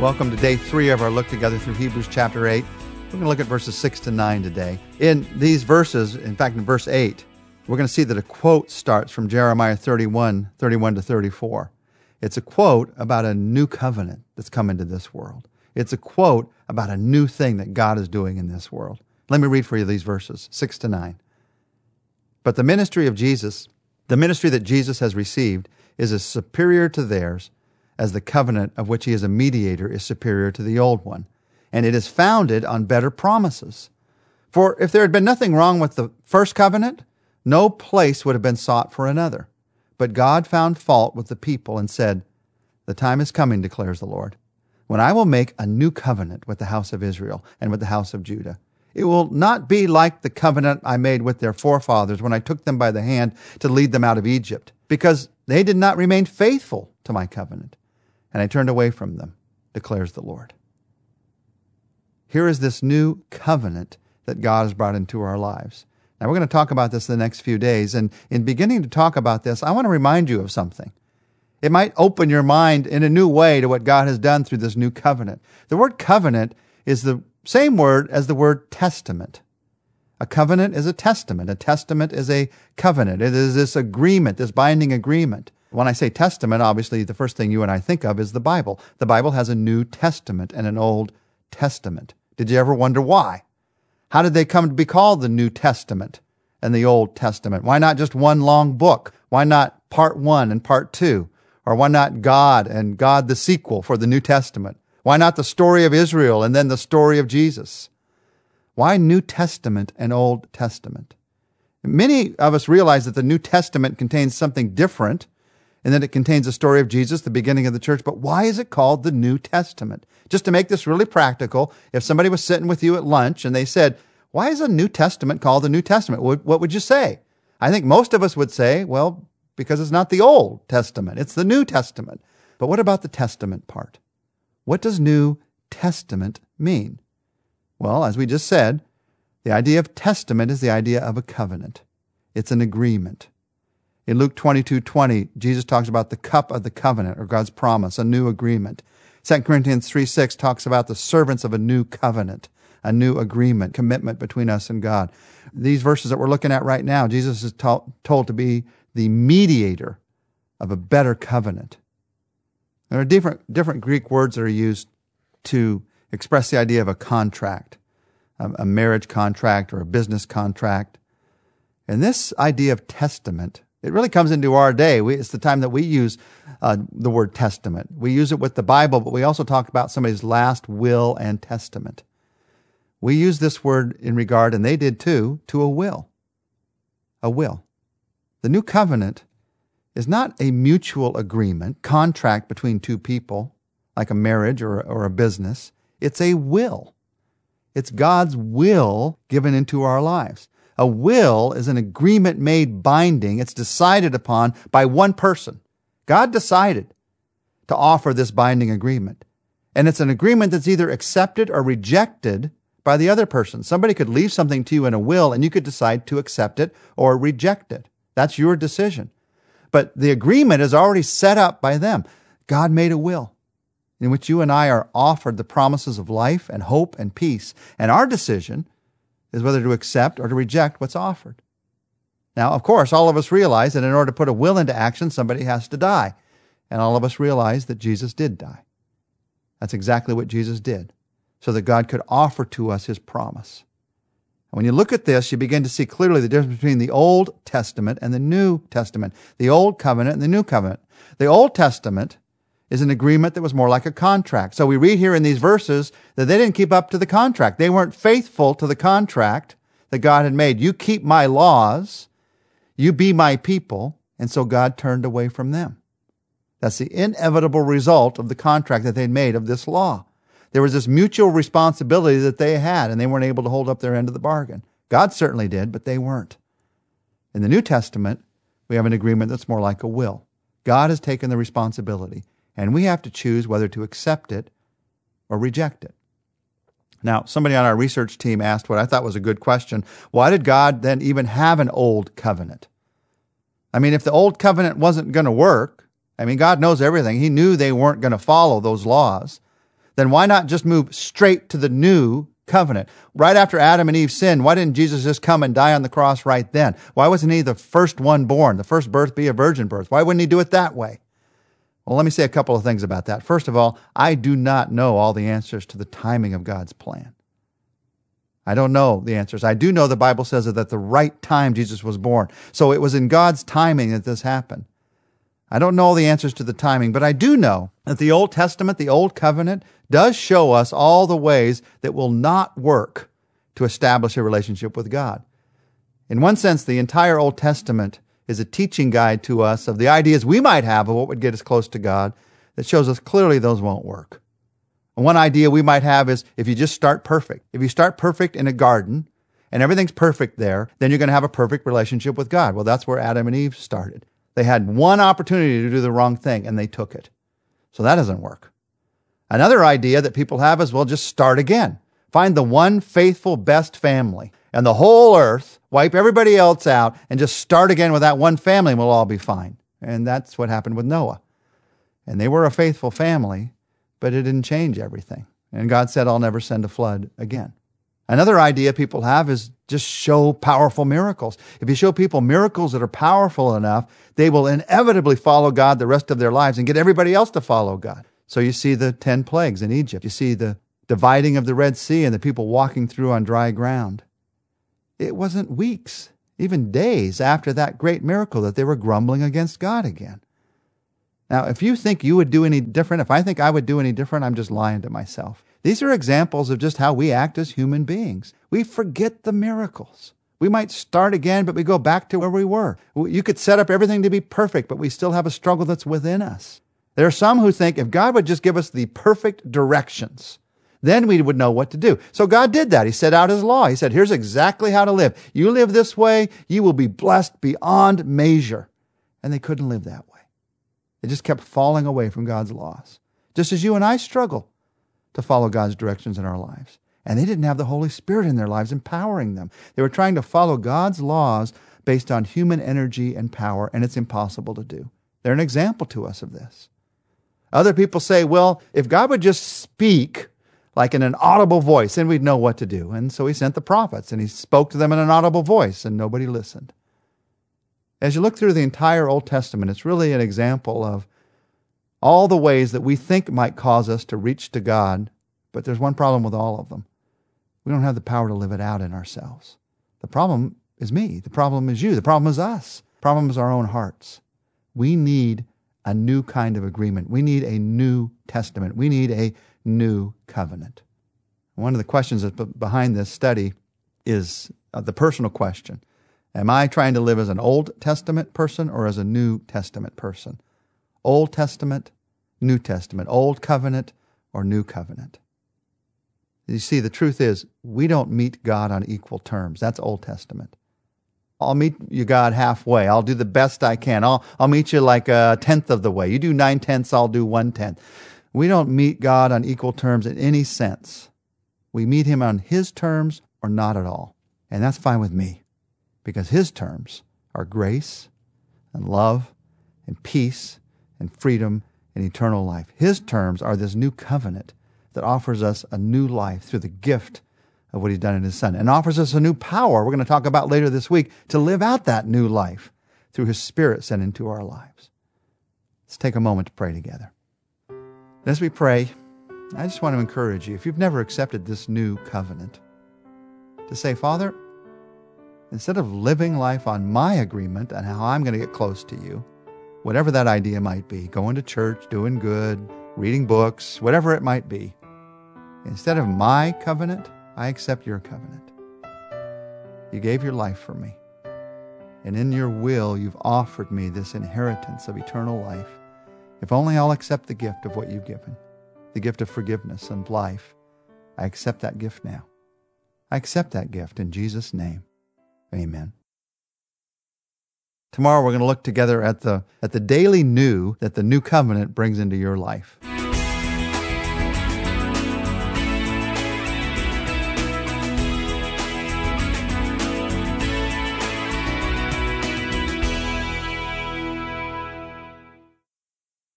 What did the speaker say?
Welcome to day three of our look together through Hebrews chapter 8. We're going to look at verses 6 to 9 today. In these verses, in fact, in verse 8, we're going to see that a quote starts from Jeremiah 31, 31 to 34. It's a quote about a new covenant that's come into this world. It's a quote about a new thing that God is doing in this world. Let me read for you these verses, 6 to 9. But the ministry of Jesus, the ministry that Jesus has received, is as superior to theirs as the covenant of which he is a mediator is superior to the old one, and it is founded on better promises. For if there had been nothing wrong with the first covenant, no place would have been sought for another. But God found fault with the people and said, The time is coming, declares the Lord, when I will make a new covenant with the house of Israel and with the house of Judah. It will not be like the covenant I made with their forefathers when I took them by the hand to lead them out of Egypt, because they did not remain faithful to my covenant and I turned away from them, declares the Lord. Here is this new covenant that God has brought into our lives. Now, we're going to talk about this in the next few days. And in beginning to talk about this, I want to remind you of something. It might open your mind in a new way to what God has done through this new covenant. The word covenant is the same word as the word testament. A covenant is a testament. A testament is a covenant. It is this agreement, this binding agreement. When I say testament, obviously the first thing you and I think of is the Bible. The Bible has a New Testament and an Old Testament. Did you ever wonder why? How did they come to be called the New Testament and the Old Testament? Why not just one long book? Why not part one and part two? Or why not God and God the sequel for the New Testament? Why not the story of Israel and then the story of Jesus? Why New Testament and Old Testament? Many of us realize that the New Testament contains something different and then it contains the story of Jesus, the beginning of the church. But why is it called the New Testament? Just to make this really practical, if somebody was sitting with you at lunch and they said, Why is a New Testament called the New Testament? What would you say? I think most of us would say, Well, because it's not the Old Testament, it's the New Testament. But what about the Testament part? What does New Testament mean? Well, as we just said, the idea of testament is the idea of a covenant. It's an agreement. In Luke 22 20, Jesus talks about the cup of the covenant or God's promise, a new agreement. 2 Corinthians 3 6 talks about the servants of a new covenant, a new agreement, commitment between us and God. These verses that we're looking at right now, Jesus is to- told to be the mediator of a better covenant. There are different, different Greek words that are used to express the idea of a contract, um, a marriage contract or a business contract. And this idea of testament it really comes into our day. We, it's the time that we use uh, the word testament. We use it with the Bible, but we also talk about somebody's last will and testament. We use this word in regard, and they did too, to a will. A will. The new covenant is not a mutual agreement, contract between two people, like a marriage or, or a business. It's a will. It's God's will given into our lives. A will is an agreement made binding. It's decided upon by one person. God decided to offer this binding agreement. And it's an agreement that's either accepted or rejected by the other person. Somebody could leave something to you in a will and you could decide to accept it or reject it. That's your decision. But the agreement is already set up by them. God made a will in which you and I are offered the promises of life and hope and peace. And our decision is whether to accept or to reject what's offered. Now, of course, all of us realize that in order to put a will into action, somebody has to die. And all of us realize that Jesus did die. That's exactly what Jesus did, so that God could offer to us his promise. And when you look at this, you begin to see clearly the difference between the Old Testament and the New Testament, the Old Covenant and the New Covenant. The Old Testament is an agreement that was more like a contract. So we read here in these verses that they didn't keep up to the contract. They weren't faithful to the contract that God had made. You keep my laws. You be my people. And so God turned away from them. That's the inevitable result of the contract that they'd made of this law. There was this mutual responsibility that they had, and they weren't able to hold up their end of the bargain. God certainly did, but they weren't. In the New Testament, we have an agreement that's more like a will. God has taken the responsibility and we have to choose whether to accept it or reject it. Now, somebody on our research team asked what I thought was a good question. Why did God then even have an old covenant? I mean, if the old covenant wasn't going to work, I mean, God knows everything. He knew they weren't going to follow those laws. then why not just move straight to the new covenant? Right after Adam and Eve sinned, why didn't Jesus just come and die on the cross right then? Why wasn't he the first one born, the first birth be a virgin birth? Why wouldn't he do it that way? Well, let me say a couple of things about that. First of all, I do not know all the answers to the timing of God's plan. I don't know the answers. I do know the Bible says that at the right time Jesus was born. So it was in God's timing that this happened. I don't know all the answers to the timing, but I do know that the Old Testament, the Old Covenant, does show us all the ways that will not work to establish a relationship with God. In one sense, the entire Old Testament is a teaching guide to us of the ideas we might have of what would get us close to God that shows us clearly those won't work. And one idea we might have is if you just start perfect. If you start perfect in a garden and everything's perfect there, then you're going to have a perfect relationship with God. Well, that's where Adam and Eve started. They had one opportunity to do the wrong thing and they took it. So that doesn't work. Another idea that people have is well, just start again. Find the one faithful best family and the whole earth, wipe everybody else out, and just start again with that one family and we'll all be fine. And that's what happened with Noah. And they were a faithful family, but it didn't change everything. And God said, I'll never send a flood again. Another idea people have is just show powerful miracles. If you show people miracles that are powerful enough, they will inevitably follow God the rest of their lives and get everybody else to follow God. So you see the 10 plagues in Egypt. You see the dividing of the Red Sea and the people walking through on dry ground. It wasn't weeks, even days after that great miracle that they were grumbling against God again. Now, if you think you would do any different, if I think I would do any different, I'm just lying to myself. These are examples of just how we act as human beings. We forget the miracles. We might start again, but we go back to where we were. You could set up everything to be perfect, but we still have a struggle that's within us. There are some who think if God would just give us the perfect directions, then we would know what to do. So God did that. He set out his law. He said, here's exactly how to live. You live this way, you will be blessed beyond measure. And they couldn't live that way. They just kept falling away from God's laws. Just as you and I struggle to follow God's directions in our lives. And they didn't have the Holy Spirit in their lives empowering them. They were trying to follow God's laws based on human energy and power, and it's impossible to do. They're an example to us of this. Other people say, well, if God would just speak like in an audible voice, then we'd know what to do. And so he sent the prophets and he spoke to them in an audible voice, and nobody listened. As you look through the entire Old Testament, it's really an example of all the ways that we think might cause us to reach to God, but there's one problem with all of them. We don't have the power to live it out in ourselves. The problem is me. The problem is you. The problem is us. The problem is our own hearts. We need a new kind of agreement. We need a new testament. We need a new covenant. One of the questions behind this study is uh, the personal question Am I trying to live as an Old Testament person or as a New Testament person? Old Testament, New Testament, Old Covenant or New Covenant? You see, the truth is, we don't meet God on equal terms. That's Old Testament. I'll meet you, God, halfway. I'll do the best I can. I'll, I'll meet you like a tenth of the way. You do nine tenths, I'll do one tenth. We don't meet God on equal terms in any sense. We meet Him on His terms or not at all. And that's fine with me because His terms are grace and love and peace and freedom and eternal life. His terms are this new covenant that offers us a new life through the gift of what He's done in His Son and offers us a new power, we're going to talk about later this week, to live out that new life through His Spirit sent into our lives. Let's take a moment to pray together. As we pray, I just want to encourage you, if you've never accepted this new covenant, to say, Father, instead of living life on my agreement and how I'm going to get close to you, whatever that idea might be, going to church, doing good, reading books, whatever it might be, instead of my covenant, I accept your covenant. You gave your life for me. And in your will, you've offered me this inheritance of eternal life. If only I'll accept the gift of what you've given, the gift of forgiveness and life. I accept that gift now. I accept that gift in Jesus' name. Amen. Tomorrow we're going to look together at the at the daily new that the new covenant brings into your life.